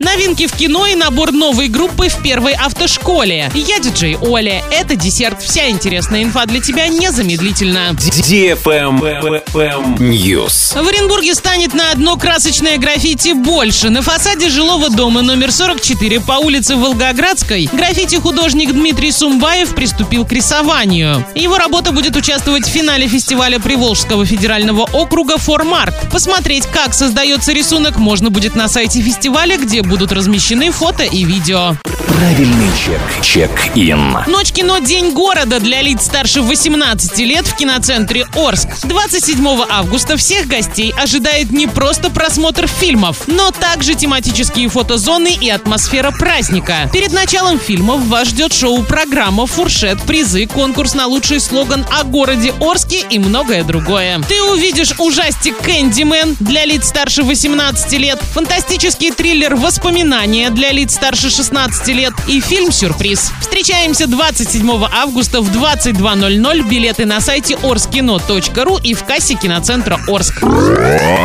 Новинки в кино и набор новой группы в первой автошколе. Я диджей Оля. Это десерт. Вся интересная инфа для тебя незамедлительно. News. В Оренбурге станет на одно красочное граффити больше. На фасаде жилого дома номер 44 по улице Волгоградской граффити-художник Дмитрий Сумбаев приступил к рисованию. Его работа будет участвовать в финале фестиваля Приволжского федерального округа «Формарт». Посмотреть, как создается рисунок, можно будет на сайте фестиваля, где будут размещены фото и видео. Правильный чек. Чек-ин. Ночь кино «День города» для лиц старше 18 лет в киноцентре Орск. 27 августа всех гостей ожидает не просто просмотр фильмов, но также тематические фотозоны и атмосфера праздника. Перед началом фильмов вас ждет шоу-программа, фуршет, призы, конкурс на лучший слоган о городе Орске и многое другое. Ты увидишь ужастик «Кэндимен» для лиц старше 18 лет, фантастический триллер «Воспоминания» для лиц старше 16 лет и фильм-сюрприз. Встречаемся 27 августа в 22.00. Билеты на сайте orskino.ru и в кассе киноцентра Орск.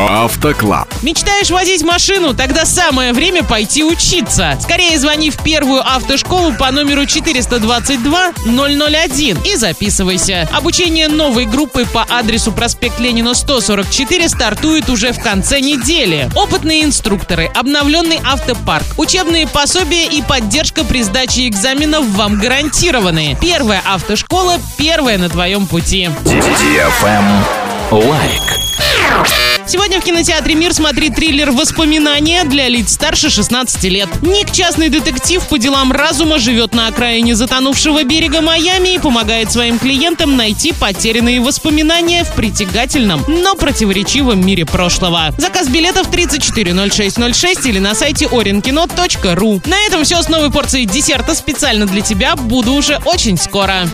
Автоклаб. Мечтаешь водить машину? Тогда самое время пойти учиться. Скорее звони в первую автошколу по номеру 422 001 и записывайся. Обучение новой группы по адресу проспект Ленина 144 стартует уже в конце недели. Опытные инструкторы, обновленный автопарк, учебные пособия и поддержка при сдаче экзаменов вам гарантированы. Первая автошкола, первая на твоем пути. Лайк. Сегодня в кинотеатре «Мир» смотри триллер «Воспоминания» для лиц старше 16 лет. Ник, частный детектив по делам разума, живет на окраине затонувшего берега Майами и помогает своим клиентам найти потерянные воспоминания в притягательном, но противоречивом мире прошлого. Заказ билетов 340606 или на сайте orinkino.ru. На этом все с новой порцией десерта специально для тебя. Буду уже очень скоро.